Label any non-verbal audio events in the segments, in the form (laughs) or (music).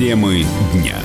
Темы дня.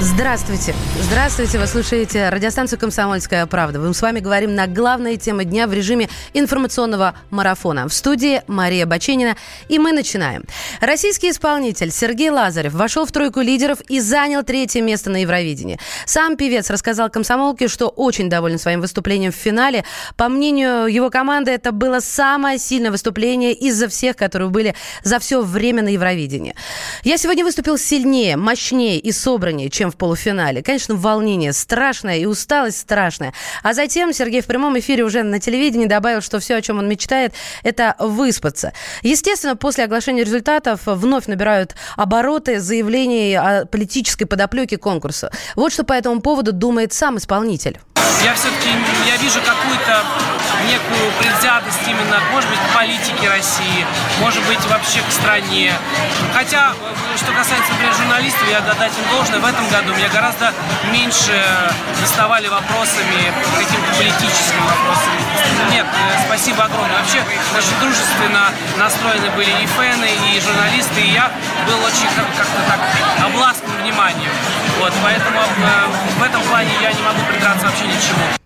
Здравствуйте. Здравствуйте. Вы слушаете радиостанцию «Комсомольская правда». Мы с вами говорим на главные темы дня в режиме информационного марафона. В студии Мария Баченина. И мы начинаем. Российский исполнитель Сергей Лазарев вошел в тройку лидеров и занял третье место на Евровидении. Сам певец рассказал «Комсомолке», что очень доволен своим выступлением в финале. По мнению его команды, это было самое сильное выступление из-за всех, которые были за все время на Евровидении. Я сегодня выступил сильнее, мощнее и собраннее, чем в полуфинале. Конечно, волнение страшное и усталость страшная. А затем Сергей в прямом эфире уже на телевидении добавил, что все, о чем он мечтает, это выспаться. Естественно, после оглашения результатов вновь набирают обороты заявлений о политической подоплеке конкурса. Вот что по этому поводу думает сам исполнитель. Я все-таки я вижу какую-то некую предвзятость именно, может быть, к политике России, может быть, вообще к стране. Хотя, что касается, например, журналистов, я отдать им должное, в этом году меня гораздо меньше доставали вопросами, каким-то политическим вопросами. Нет, э, спасибо огромное. Вообще, очень дружественно настроены были и фэны, и журналисты, и я был очень как-то так обласкан вниманием. Вот, поэтому э, в этом плане я не могу придраться вообще ничему.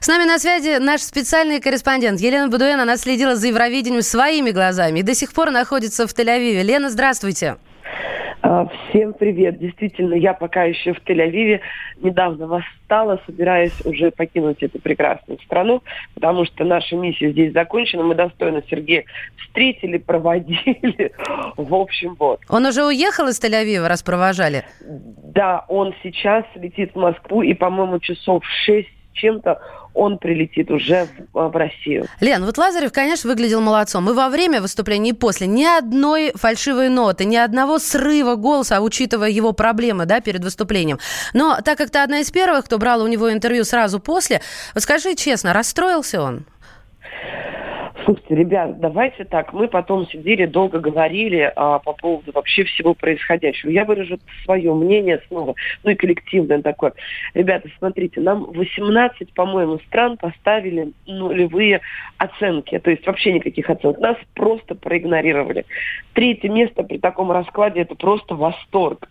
С нами на связи наш специальный корреспондент Елена Будуэн. Она следила за Евровидением своими глазами и до сих пор находится в Тель-Авиве. Лена, здравствуйте. А, всем привет. Действительно, я пока еще в Тель-Авиве. Недавно восстала, собираюсь уже покинуть эту прекрасную страну, потому что наша миссия здесь закончена. Мы достойно Сергея встретили, проводили. (laughs) В общем, вот. Он уже уехал из Тель-Авива, раз провожали? Да, он сейчас летит в Москву, и, по-моему, часов шесть чем-то он прилетит уже в, в Россию. Лен, вот Лазарев, конечно, выглядел молодцом. И во время выступления, и после. Ни одной фальшивой ноты, ни одного срыва голоса, учитывая его проблемы да, перед выступлением. Но так как ты одна из первых, кто брал у него интервью сразу после, вот скажи честно, расстроился он? Слушайте, ребят, давайте так. Мы потом сидели, долго говорили а, по поводу вообще всего происходящего. Я выражу свое мнение снова, ну и коллективное такое. Ребята, смотрите, нам 18, по-моему, стран поставили нулевые оценки. То есть вообще никаких оценок. Нас просто проигнорировали. Третье место при таком раскладе это просто восторг.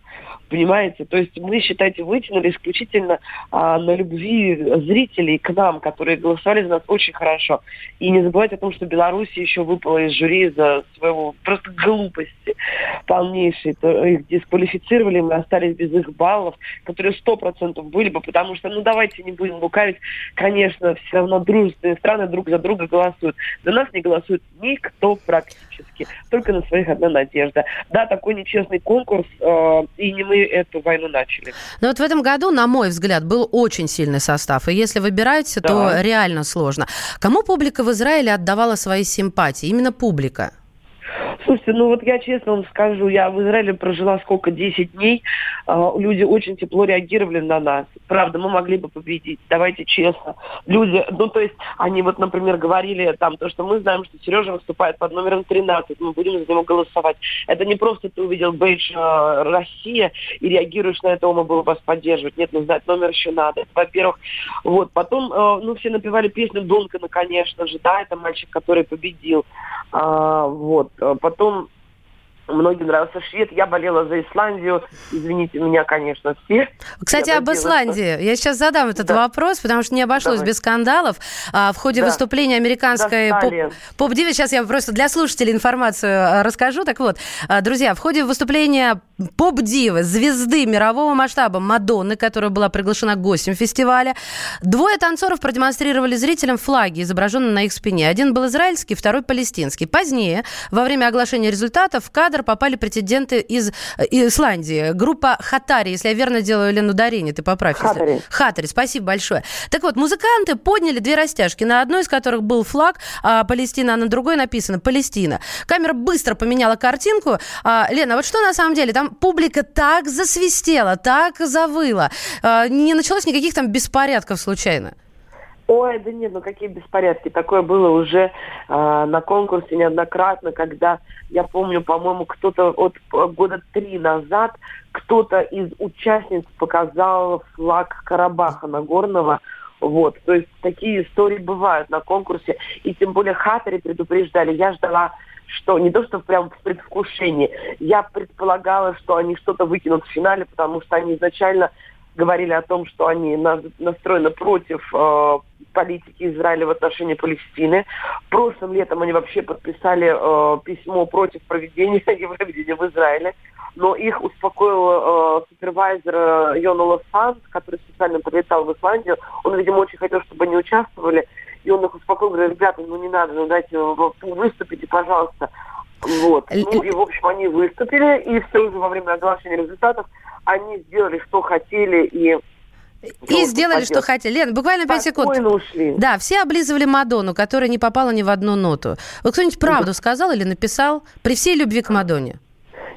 Понимаете? То есть мы, считайте, вытянули исключительно а, на любви зрителей к нам, которые голосовали за нас очень хорошо. И не забывайте о том, что Беларусь еще выпала из жюри за своего просто глупости полнейшей. То их дисквалифицировали, мы остались без их баллов, которые сто процентов были бы, потому что, ну давайте не будем лукавить, конечно, все равно дружественные страны друг за друга голосуют. За нас не голосует никто практически. Только на своих одна надежда. Да, такой нечестный конкурс, э, и не мы эту войну начали. Но вот в этом году, на мой взгляд, был очень сильный состав. И если выбирать, да. то реально сложно. Кому публика в Израиле отдавала свои симпатии? Именно публика. Слушайте, ну вот я честно вам скажу, я в Израиле прожила сколько, 10 дней. Э, люди очень тепло реагировали на нас. Правда, мы могли бы победить, давайте честно. Люди, ну то есть, они вот, например, говорили там то, что мы знаем, что Сережа выступает под номером 13, мы будем за него голосовать. Это не просто ты увидел бейдж э, «Россия» и реагируешь на это, мы будем вас поддерживать. Нет, ну знать номер еще надо. Во-первых, вот. Потом, э, ну все напевали песню Дункана, конечно же, да, это мальчик, который победил. А, вот. Потом Многим нравился швед. Я болела за Исландию. Извините меня, конечно, все. Кстати, я об Исландии. Я сейчас задам этот да. вопрос, потому что не обошлось Давай. без скандалов. А, в ходе да. выступления американской поп-дивы, сейчас я просто для слушателей информацию а, расскажу. Так вот, а, друзья, в ходе выступления поп-дивы, звезды мирового масштаба Мадонны, которая была приглашена гостем фестиваля, двое танцоров продемонстрировали зрителям флаги, изображенные на их спине. Один был израильский, второй палестинский. Позднее, во время оглашения результатов, в кадр попали претенденты из э, Исландии. Группа Хатари, если я верно делаю, Лен, ударение, ты поправь. Хатари. Хатари, спасибо большое. Так вот, музыканты подняли две растяжки, на одной из которых был флаг а, Палестина, а на другой написано Палестина. Камера быстро поменяла картинку. А, Лена, вот что на самом деле? Там публика так засвистела, так завыла. А, не началось никаких там беспорядков случайно? Ой, да нет, ну какие беспорядки. Такое было уже э, на конкурсе неоднократно, когда, я помню, по-моему, кто-то от года три назад, кто-то из участниц показал флаг Карабаха Нагорного. Вот, то есть такие истории бывают на конкурсе. И тем более Хатари предупреждали. Я ждала что не то, что прям в предвкушении, я предполагала, что они что-то выкинут в финале, потому что они изначально говорили о том, что они настроены против э, политики Израиля в отношении Палестины. Прошлым летом они вообще подписали э, письмо против проведения (laughs) Евровидения в Израиле. Но их успокоил э, супервайзер э, Йона Лосан, который специально прилетал в Исландию. Он, видимо, очень хотел, чтобы они участвовали. И он их успокоил, говорит, ребята, ну не надо, ну дайте, выступите, пожалуйста. Вот. Ну и, в общем, они выступили, и сразу во время оглашения результатов они сделали, что хотели, и и сделали, что хотели. Лен, буквально 5 секунд. ушли. Да, все облизывали Мадонну, которая не попала ни в одну ноту. Вот кто-нибудь правду сказал или написал при всей любви к Мадонне?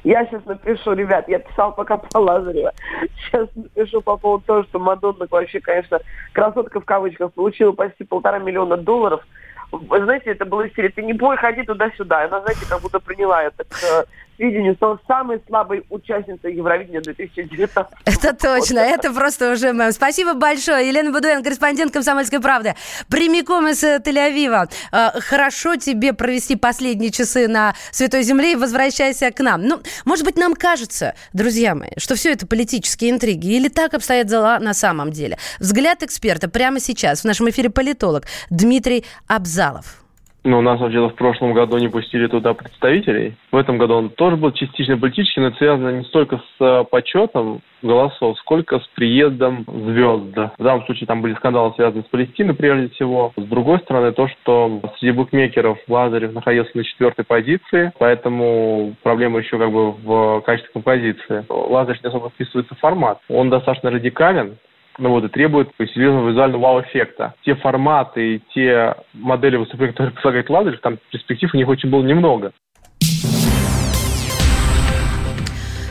Я сейчас напишу, ребят, я писал пока по Лазарева. Сейчас напишу по поводу того, что Мадонна вообще, конечно, красотка в кавычках, получила почти полтора миллиона долларов. Знаете, это было серия, ты не бой, ходи туда-сюда. Она, знаете, как будто приняла это к сведению, стала самой слабой участницей Евровидения 2019 Это точно, это просто уже мэм. Спасибо большое. Елена Будуэн, корреспондент «Комсомольской правды». Прямиком из э, Тель-Авива. Э, хорошо тебе провести последние часы на Святой Земле и возвращайся к нам. Ну, может быть, нам кажется, друзья мои, что все это политические интриги. Или так обстоят дела на самом деле? Взгляд эксперта прямо сейчас. В нашем эфире политолог Дмитрий Абзалов. Ну, у нас вообще-то в прошлом году не пустили туда представителей. В этом году он тоже был частично политический, но это связано не столько с э, почетом голосов, сколько с приездом звезд. В данном случае там были скандалы, связанные с Палестиной прежде всего. С другой стороны, то, что среди букмекеров Лазарев находился на четвертой позиции, поэтому проблема еще как бы в качестве композиции. Лазарев не особо вписывается в формат. Он достаточно радикален, ну вот, и требует серьезного визуального вау-эффекта. Те форматы и те модели выступления, которые предлагает Лазарев, там перспектив у них очень было немного.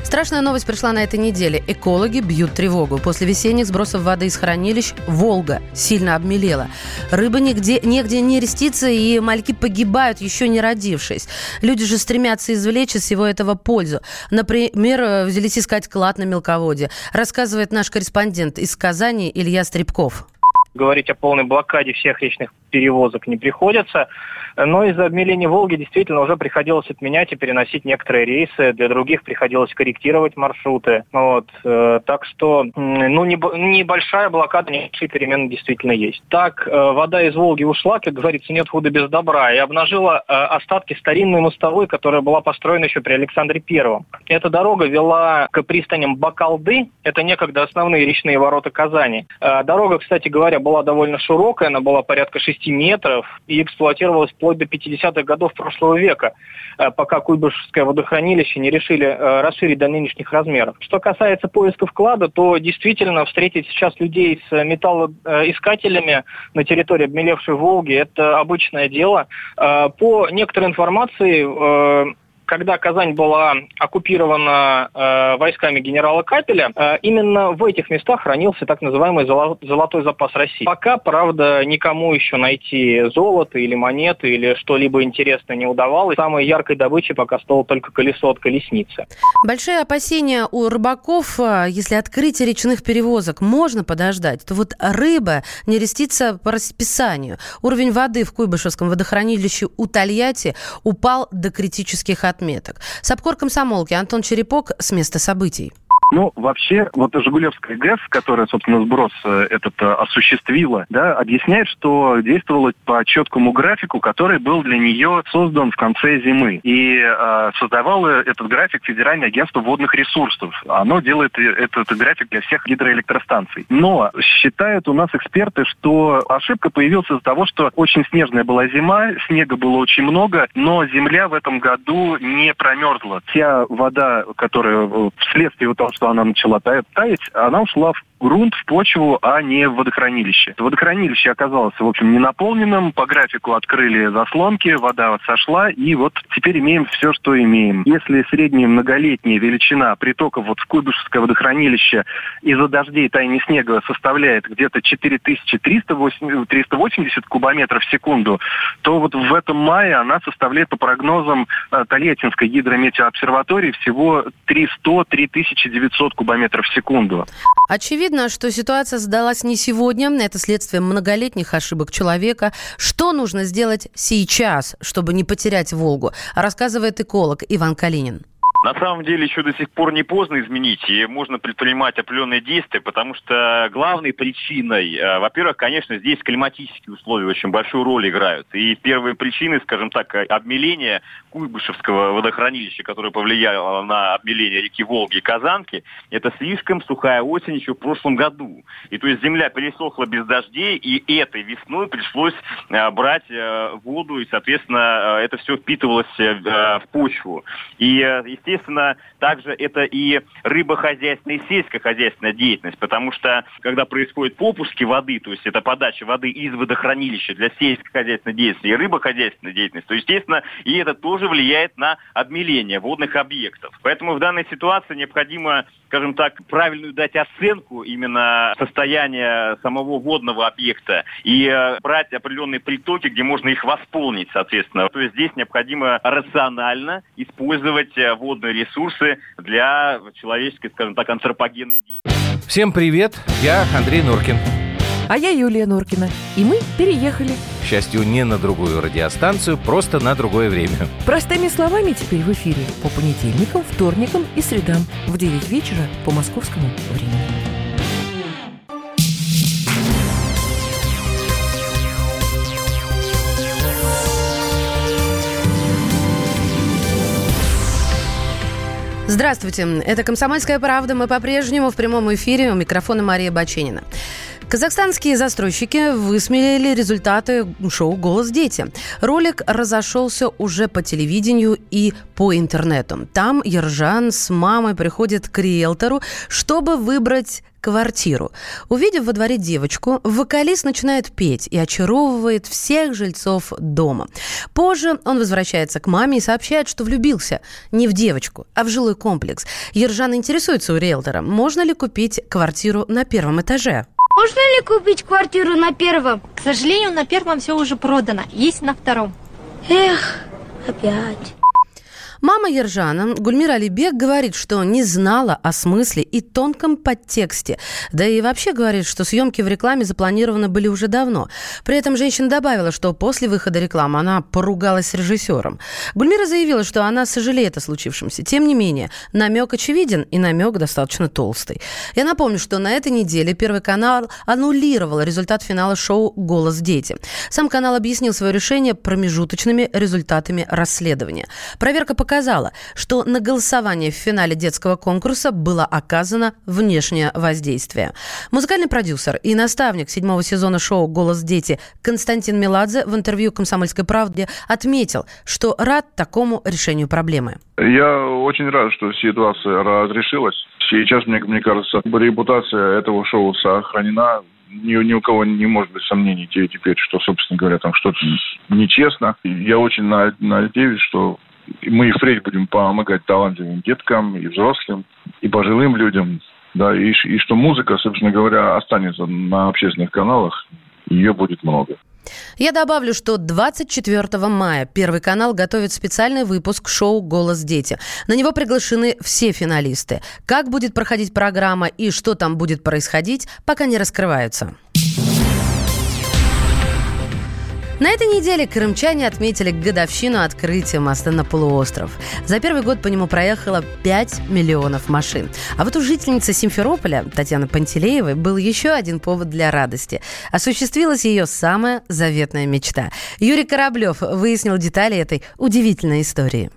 Страшная новость пришла на этой неделе. Экологи бьют тревогу. После весенних сбросов воды из хранилищ Волга сильно обмелела. Рыба нигде, негде не рестится, и мальки погибают, еще не родившись. Люди же стремятся извлечь из всего этого пользу. Например, взялись искать клад на мелководье. Рассказывает наш корреспондент из Казани Илья Стребков говорить о полной блокаде всех речных перевозок не приходится. Но из-за обмеления Волги действительно уже приходилось отменять и переносить некоторые рейсы. Для других приходилось корректировать маршруты. Вот. Э, так что ну, небольшая блокада, небольшие перемены действительно есть. Так, э, вода из Волги ушла, как говорится, нет худа без добра, и обнажила э, остатки старинной мостовой, которая была построена еще при Александре Первом. Эта дорога вела к пристаням Бакалды, это некогда основные речные ворота Казани. Дорога, кстати говоря, была довольно широкая, она была порядка 6 метров и эксплуатировалась вплоть до 50-х годов прошлого века, э, пока Куйбышевское водохранилище не решили э, расширить до нынешних размеров. Что касается поиска вклада, то действительно встретить сейчас людей с металлоискателями на территории обмелевшей Волги – это обычное дело. Э, по некоторой информации, когда Казань была оккупирована э, войсками генерала Капеля, э, именно в этих местах хранился так называемый золотой запас России. Пока, правда, никому еще найти золото или монеты или что-либо интересное не удавалось. Самой яркой добычей пока стало только колесо от колесницы. Большие опасения у рыбаков, э, если открытие речных перевозок можно подождать, то вот рыба не рестится по расписанию. Уровень воды в Куйбышевском водохранилище у Тольятти упал до критических отметок отметок. Сапкор комсомолки Антон Черепок с места событий. Ну, вообще, вот Жигулевская ГЭС, которая, собственно, сброс э, этот э, осуществила, да, объясняет, что действовала по четкому графику, который был для нее создан в конце зимы. И э, создавало этот график Федеральное агентство водных ресурсов. Оно делает этот график для всех гидроэлектростанций. Но считают у нас эксперты, что ошибка появилась из-за того, что очень снежная была зима, снега было очень много, но земля в этом году не промерзла. Вся вода, которая э, вследствие того, что она начала таять, она ушла в грунт, в почву, а не в водохранилище. Водохранилище оказалось, в общем, не наполненным, по графику открыли заслонки, вода вот сошла, и вот теперь имеем все, что имеем. Если средняя многолетняя величина притоков вот в Куйбышевское водохранилище из-за дождей таяния снега составляет где-то 4380 кубометров в секунду, то вот в этом мае она составляет по прогнозам э, Тольяттинской гидрометеообсерватории всего 300-3900 кубометров в секунду. Очевидно, Очевидно, что ситуация создалась не сегодня. Это следствие многолетних ошибок человека. Что нужно сделать сейчас, чтобы не потерять Волгу, рассказывает эколог Иван Калинин. На самом деле еще до сих пор не поздно изменить, и можно предпринимать определенные действия, потому что главной причиной, э, во-первых, конечно, здесь климатические условия очень большую роль играют. И первые причины, скажем так, обмеления Куйбышевского водохранилища, которое повлияло на обмеление реки Волги и Казанки, это слишком сухая осень еще в прошлом году. И то есть земля пересохла без дождей, и этой весной пришлось э, брать э, воду, и, соответственно, это все впитывалось в почву. И, естественно, также это и рыбохозяйственная, и сельскохозяйственная деятельность, потому что когда происходят попуски воды, то есть это подача воды из водохранилища для сельскохозяйственной деятельности и рыбохозяйственной деятельности, то, естественно, и это тоже влияет на обмеление водных объектов. Поэтому в данной ситуации необходимо, скажем так, правильную дать оценку именно состояния самого водного объекта и э, брать определенные притоки, где можно их восполнить, соответственно. То есть здесь необходимо рационально использовать э, водные ресурсы для человеческой, скажем так, антропогенной деятельности. Всем привет, я Андрей Норкин. А я Юлия Норкина. И мы переехали. К счастью, не на другую радиостанцию, просто на другое время. Простыми словами теперь в эфире по понедельникам, вторникам и средам в 9 вечера по московскому времени. Здравствуйте, это «Комсомольская правда». Мы по-прежнему в прямом эфире. У микрофона Мария Баченина. Казахстанские застройщики высмеяли результаты шоу «Голос дети». Ролик разошелся уже по телевидению и по интернету. Там Ержан с мамой приходит к риэлтору, чтобы выбрать квартиру. Увидев во дворе девочку, вокалист начинает петь и очаровывает всех жильцов дома. Позже он возвращается к маме и сообщает, что влюбился не в девочку, а в жилой комплекс. Ержан интересуется у риэлтора, можно ли купить квартиру на первом этаже. Можно ли купить квартиру на первом? К сожалению, на первом все уже продано. Есть на втором. Эх, опять. Мама Ержана, Гульмира Алибек, говорит, что не знала о смысле и тонком подтексте. Да и вообще говорит, что съемки в рекламе запланированы были уже давно. При этом женщина добавила, что после выхода рекламы она поругалась с режиссером. Гульмира заявила, что она сожалеет о случившемся. Тем не менее, намек очевиден и намек достаточно толстый. Я напомню, что на этой неделе Первый канал аннулировал результат финала шоу «Голос дети». Сам канал объяснил свое решение промежуточными результатами расследования. Проверка показала, показала, что на голосование в финале детского конкурса было оказано внешнее воздействие. Музыкальный продюсер и наставник седьмого сезона шоу «Голос дети» Константин Меладзе в интервью «Комсомольской правде» отметил, что рад такому решению проблемы. Я очень рад, что ситуация разрешилась. Сейчас, мне, мне кажется, репутация этого шоу сохранена ни, ни у кого не может быть сомнений теперь, что, собственно говоря, там что-то нечестно. Я очень надеюсь, что мы и впредь будем помогать талантливым деткам и взрослым, и пожилым людям, да, и, и что музыка, собственно говоря, останется на общественных каналах, ее будет много. Я добавлю, что 24 мая Первый канал готовит специальный выпуск шоу «Голос дети». На него приглашены все финалисты. Как будет проходить программа и что там будет происходить, пока не раскрываются. На этой неделе крымчане отметили годовщину открытия моста на полуостров. За первый год по нему проехало 5 миллионов машин. А вот у жительницы Симферополя, Татьяны Пантелеевой, был еще один повод для радости. Осуществилась ее самая заветная мечта. Юрий Кораблев выяснил детали этой удивительной истории.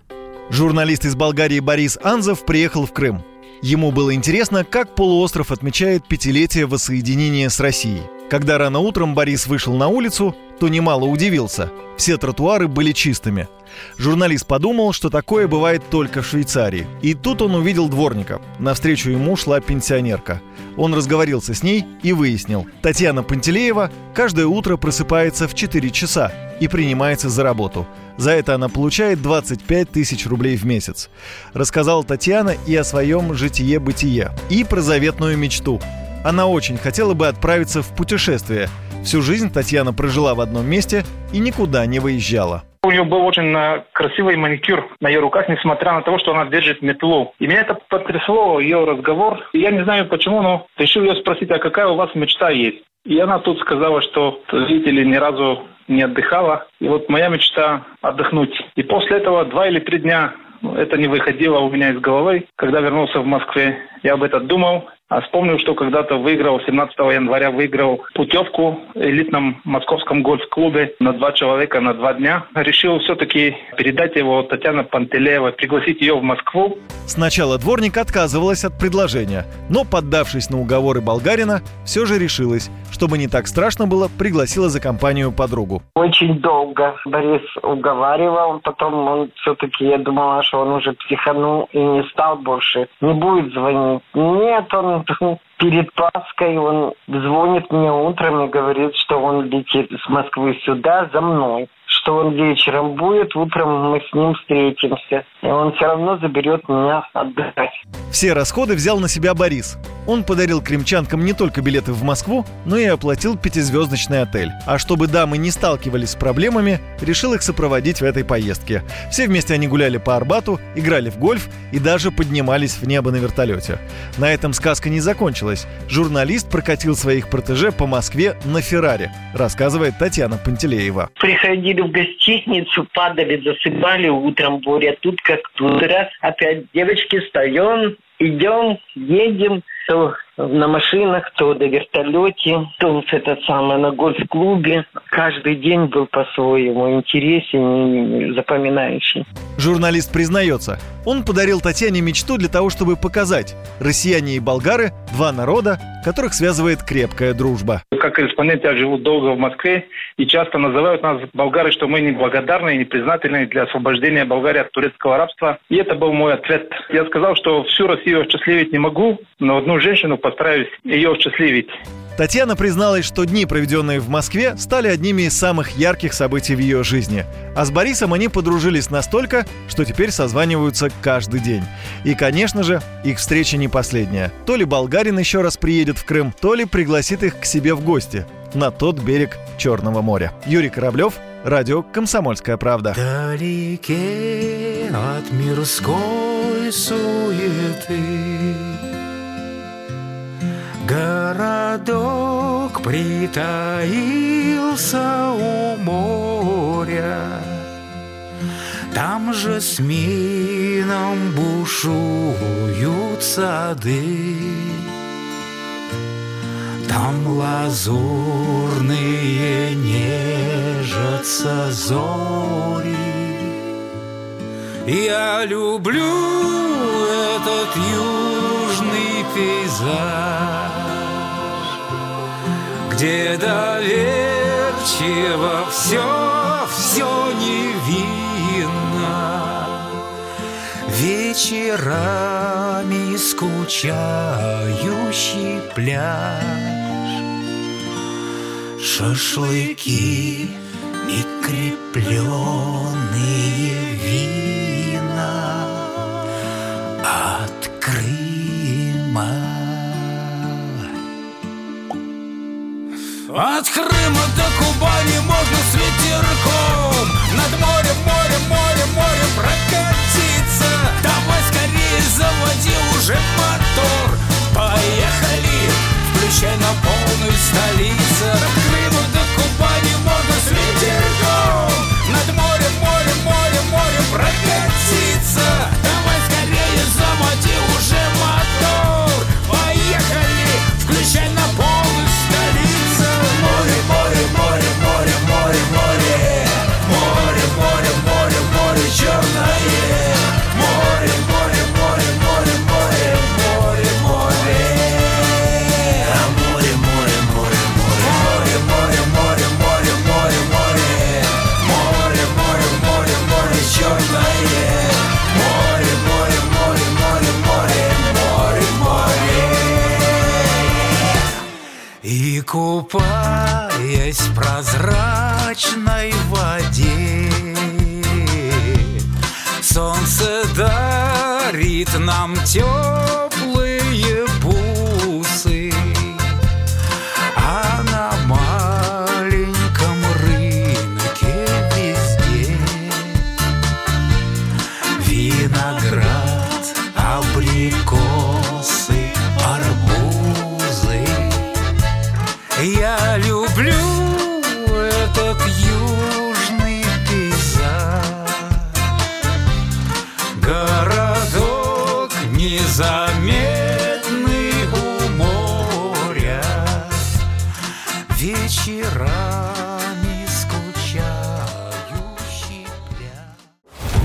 Журналист из Болгарии Борис Анзов приехал в Крым. Ему было интересно, как полуостров отмечает пятилетие воссоединения с Россией. Когда рано утром Борис вышел на улицу, то немало удивился. Все тротуары были чистыми. Журналист подумал, что такое бывает только в Швейцарии. И тут он увидел дворника. Навстречу ему шла пенсионерка. Он разговорился с ней и выяснил. Татьяна Пантелеева каждое утро просыпается в 4 часа и принимается за работу. За это она получает 25 тысяч рублей в месяц. Рассказала Татьяна и о своем житие-бытие, и про заветную мечту. Она очень хотела бы отправиться в путешествие. Всю жизнь Татьяна прожила в одном месте и никуда не выезжала. У нее был очень э, красивый маникюр на ее руках, несмотря на то, что она держит метлу. И меня это потрясло, ее разговор. Я не знаю почему, но решил ее спросить, а какая у вас мечта есть? И она тут сказала, что, видите ни разу не отдыхала. И вот моя мечта отдохнуть. И после этого два или три дня это не выходило у меня из головы. Когда вернулся в Москве, я об этом думал. А вспомнил, что когда-то выиграл, 17 января выиграл путевку в элитном московском гольф-клубе на два человека на два дня. Решил все-таки передать его Татьяне Пантелеевой, пригласить ее в Москву. Сначала дворник отказывалась от предложения, но, поддавшись на уговоры болгарина, все же решилась. Чтобы не так страшно было, пригласила за компанию подругу. Очень долго Борис уговаривал, потом он все-таки, я думала, что он уже психанул и не стал больше, не будет звонить. Нет, он перед Пасхой он звонит мне утром и говорит, что он летит с Москвы сюда за мной что он вечером будет, утром мы с ним встретимся. И он все равно заберет меня отдыхать. Все расходы взял на себя Борис. Он подарил кремчанкам не только билеты в Москву, но и оплатил пятизвездочный отель. А чтобы дамы не сталкивались с проблемами, решил их сопроводить в этой поездке. Все вместе они гуляли по Арбату, играли в гольф и даже поднимались в небо на вертолете. На этом сказка не закончилась. Журналист прокатил своих протеже по Москве на Феррари, рассказывает Татьяна Пантелеева. Приходили в гостиницу, падали, засыпали утром, Боря, тут как тут. Раз опять, девочки, встаем, идем, едем, то на машинах, то на вертолете, то в этот самый на гольф-клубе. Каждый день был по-своему интересен и запоминающий. Журналист признается, он подарил Татьяне мечту для того, чтобы показать, россияне и болгары – два народа, которых связывает крепкая дружба. Как корреспондент я живу долго в Москве, и часто называют нас, болгары, что мы неблагодарны и непризнательны для освобождения Болгарии от турецкого рабства. И это был мой ответ. Я сказал, что всю Россию осчастливить не могу, но одну женщину постараюсь ее осчастливить. Татьяна призналась, что дни, проведенные в Москве, стали одними из самых ярких событий в ее жизни. А с Борисом они подружились настолько, что теперь созваниваются каждый день. И, конечно же, их встреча не последняя. То ли болгарин еще раз приедет в Крым, то ли пригласит их к себе в гости на тот берег Черного моря. Юрий Кораблев, радио «Комсомольская правда». Далеке от мирской суеты Городок притаился у моря. Там же с мином бушуют сады. Там лазурные нежатся зори. Я люблю этот южный пейзаж где доверчиво все, все невинно. Вечерами скучающий пляж, Шашлыки и От Крыма до Кубани можно с ветерком. Над морем, морем, морем, морем прокатиться. Давай скорее заводи уже мотор. Поехали, включай на полную столицу купаясь в прозрачной воде. Солнце дарит нам теплые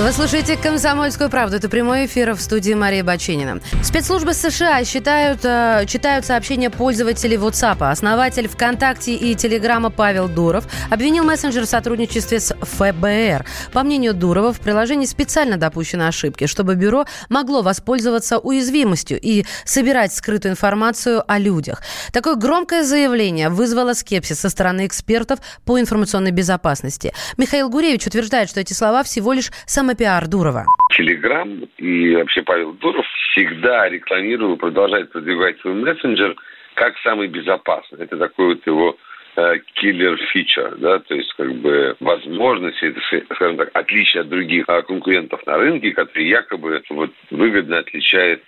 Вы слушаете «Комсомольскую правду». Это прямой эфир в студии Мария Баченина. Спецслужбы США считают, э, читают сообщения пользователей WhatsApp. Основатель ВКонтакте и Телеграма Павел Дуров обвинил мессенджер в сотрудничестве с ФБР. По мнению Дурова, в приложении специально допущены ошибки, чтобы бюро могло воспользоваться уязвимостью и собирать скрытую информацию о людях. Такое громкое заявление вызвало скепсис со стороны экспертов по информационной безопасности. Михаил Гуревич утверждает, что эти слова всего лишь самопиар Дурова. Телеграм и вообще Павел Дуров всегда рекламировал и продолжает продвигать свой мессенджер как самый безопасный. Это такой вот его killer feature, да, то есть как бы возможность, это, скажем так, отличие от других а, конкурентов на рынке, которые якобы вот выгодно отличает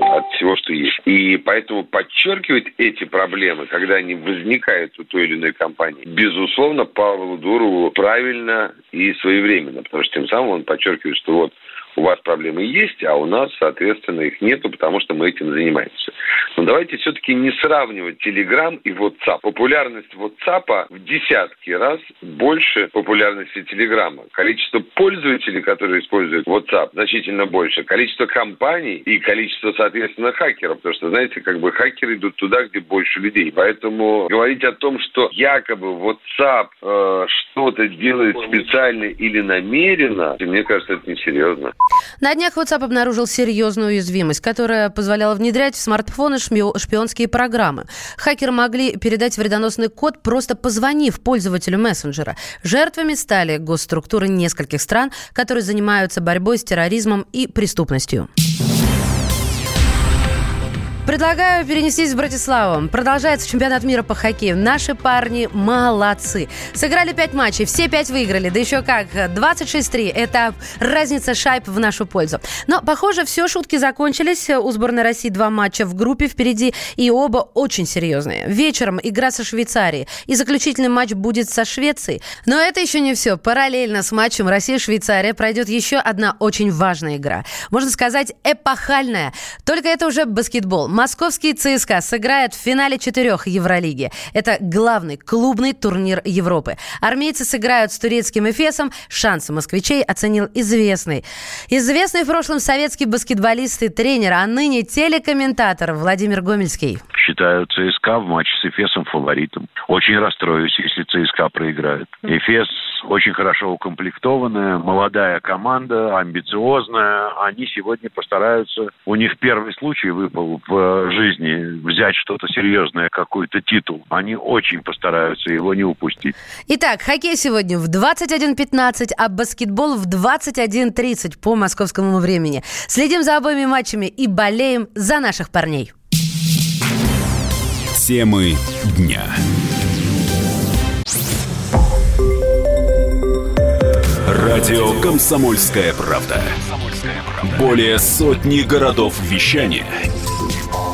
от всего, что есть. И поэтому подчеркивать эти проблемы, когда они возникают у той или иной компании, безусловно, Павлу Дурову правильно и своевременно, потому что тем самым он подчеркивает, что вот у вас проблемы есть, а у нас, соответственно, их нету, потому что мы этим занимаемся. Но давайте все-таки не сравнивать Telegram и WhatsApp. Популярность WhatsApp в десятки раз больше популярности Telegram. Количество пользователей, которые используют WhatsApp, значительно больше. Количество компаний и количество, соответственно, хакеров. Потому что, знаете, как бы хакеры идут туда, где больше людей. Поэтому говорить о том, что якобы WhatsApp э, что-то делает специально или намеренно, мне кажется, это несерьезно. На днях WhatsApp обнаружил серьезную уязвимость, которая позволяла внедрять в смартфоны шпионские программы. Хакеры могли передать вредоносный код, просто позвонив пользователю мессенджера. Жертвами стали госструктуры нескольких стран, которые занимаются борьбой с терроризмом и преступностью. Предлагаю перенестись в Братиславу. Продолжается чемпионат мира по хоккею. Наши парни молодцы. Сыграли пять матчей, все пять выиграли. Да еще как, 26-3. Это разница шайб в нашу пользу. Но, похоже, все шутки закончились. У сборной России два матча в группе впереди. И оба очень серьезные. Вечером игра со Швейцарией. И заключительный матч будет со Швецией. Но это еще не все. Параллельно с матчем Россия-Швейцария пройдет еще одна очень важная игра. Можно сказать, эпохальная. Только это уже баскетбол. Московский ЦСКА сыграет в финале четырех Евролиги. Это главный клубный турнир Европы. Армейцы сыграют с турецким Эфесом. Шансы москвичей оценил известный. Известный в прошлом советский баскетболист и тренер, а ныне телекомментатор Владимир Гомельский. Считаю ЦСКА в матче с Эфесом фаворитом. Очень расстроюсь, если ЦСКА проиграет. Эфес очень хорошо укомплектованная, молодая команда, амбициозная. Они сегодня постараются... У них первый случай выпал в жизни взять что-то серьезное, какой-то титул. Они очень постараются его не упустить. Итак, хоккей сегодня в 21.15, а баскетбол в 21.30 по московскому времени. Следим за обоими матчами и болеем за наших парней. Темы дня. Радио «Комсомольская правда». Более сотни городов вещания